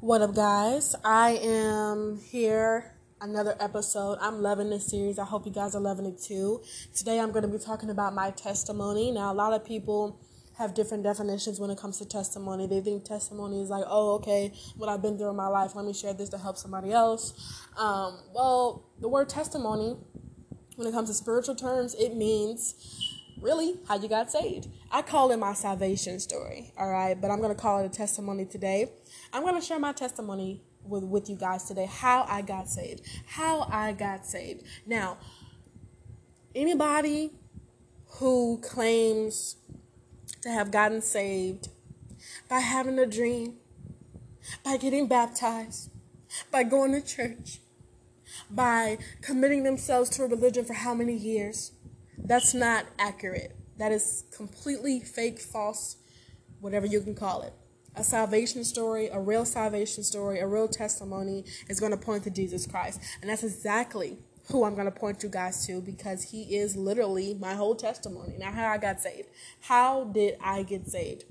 What up, guys? I am here, another episode. I'm loving this series. I hope you guys are loving it too. Today, I'm going to be talking about my testimony. Now, a lot of people have different definitions when it comes to testimony. They think testimony is like, oh, okay, what I've been through in my life, let me share this to help somebody else. Um, well, the word testimony, when it comes to spiritual terms, it means really how you got saved. I call it my salvation story, all right? But I'm going to call it a testimony today. I'm going to share my testimony with, with you guys today how I got saved. How I got saved. Now, anybody who claims to have gotten saved by having a dream, by getting baptized, by going to church, by committing themselves to a religion for how many years, that's not accurate. That is completely fake, false, whatever you can call it. A salvation story, a real salvation story, a real testimony is going to point to Jesus Christ. And that's exactly who I'm going to point you guys to because he is literally my whole testimony. Now, how I got saved. How did I get saved?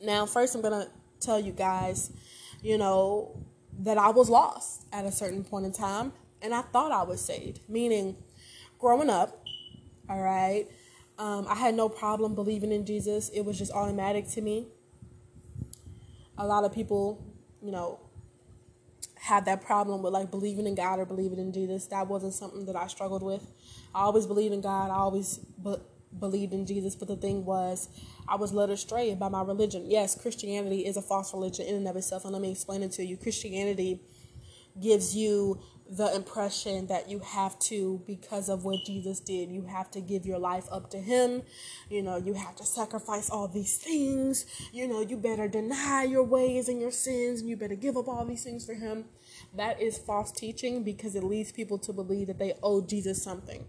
Now, first, I'm going to tell you guys, you know, that I was lost at a certain point in time and I thought I was saved. Meaning, growing up, all right. Um, I had no problem believing in Jesus. It was just automatic to me. A lot of people, you know, had that problem with like believing in God or believing in Jesus. That wasn't something that I struggled with. I always believed in God. I always be- believed in Jesus. But the thing was, I was led astray by my religion. Yes, Christianity is a false religion in and of itself. And let me explain it to you. Christianity gives you the impression that you have to because of what Jesus did. You have to give your life up to Him. You know, you have to sacrifice all these things. You know, you better deny your ways and your sins and you better give up all these things for Him. That is false teaching because it leads people to believe that they owe Jesus something.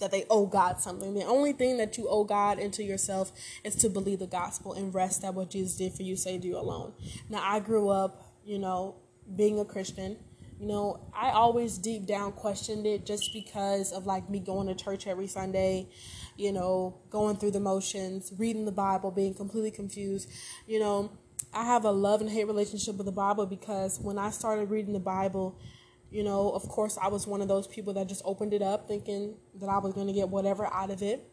That they owe God something. The only thing that you owe God and to yourself is to believe the gospel and rest that what Jesus did for you saved you alone. Now, I grew up, you know, being a Christian you know, I always deep down questioned it just because of like me going to church every Sunday, you know, going through the motions, reading the Bible, being completely confused. You know, I have a love and hate relationship with the Bible because when I started reading the Bible, you know, of course, I was one of those people that just opened it up thinking that I was going to get whatever out of it.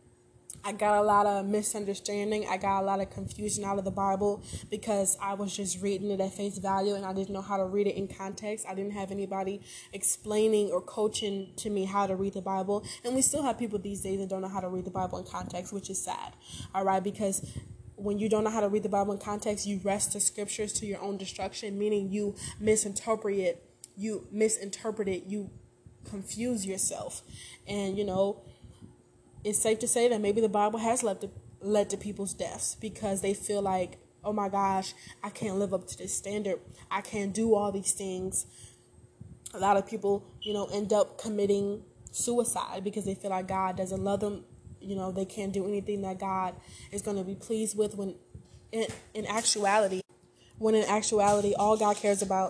I got a lot of misunderstanding. I got a lot of confusion out of the Bible because I was just reading it at face value and I didn't know how to read it in context. I didn't have anybody explaining or coaching to me how to read the Bible. And we still have people these days that don't know how to read the Bible in context, which is sad. All right, because when you don't know how to read the Bible in context, you wrest the scriptures to your own destruction, meaning you misinterpret it, you misinterpret it, you confuse yourself. And you know, it's safe to say that maybe the Bible has led to, led to people's deaths because they feel like, oh my gosh, I can't live up to this standard. I can't do all these things. A lot of people, you know, end up committing suicide because they feel like God doesn't love them. You know, they can't do anything that God is going to be pleased with when in, in actuality, when in actuality, all God cares about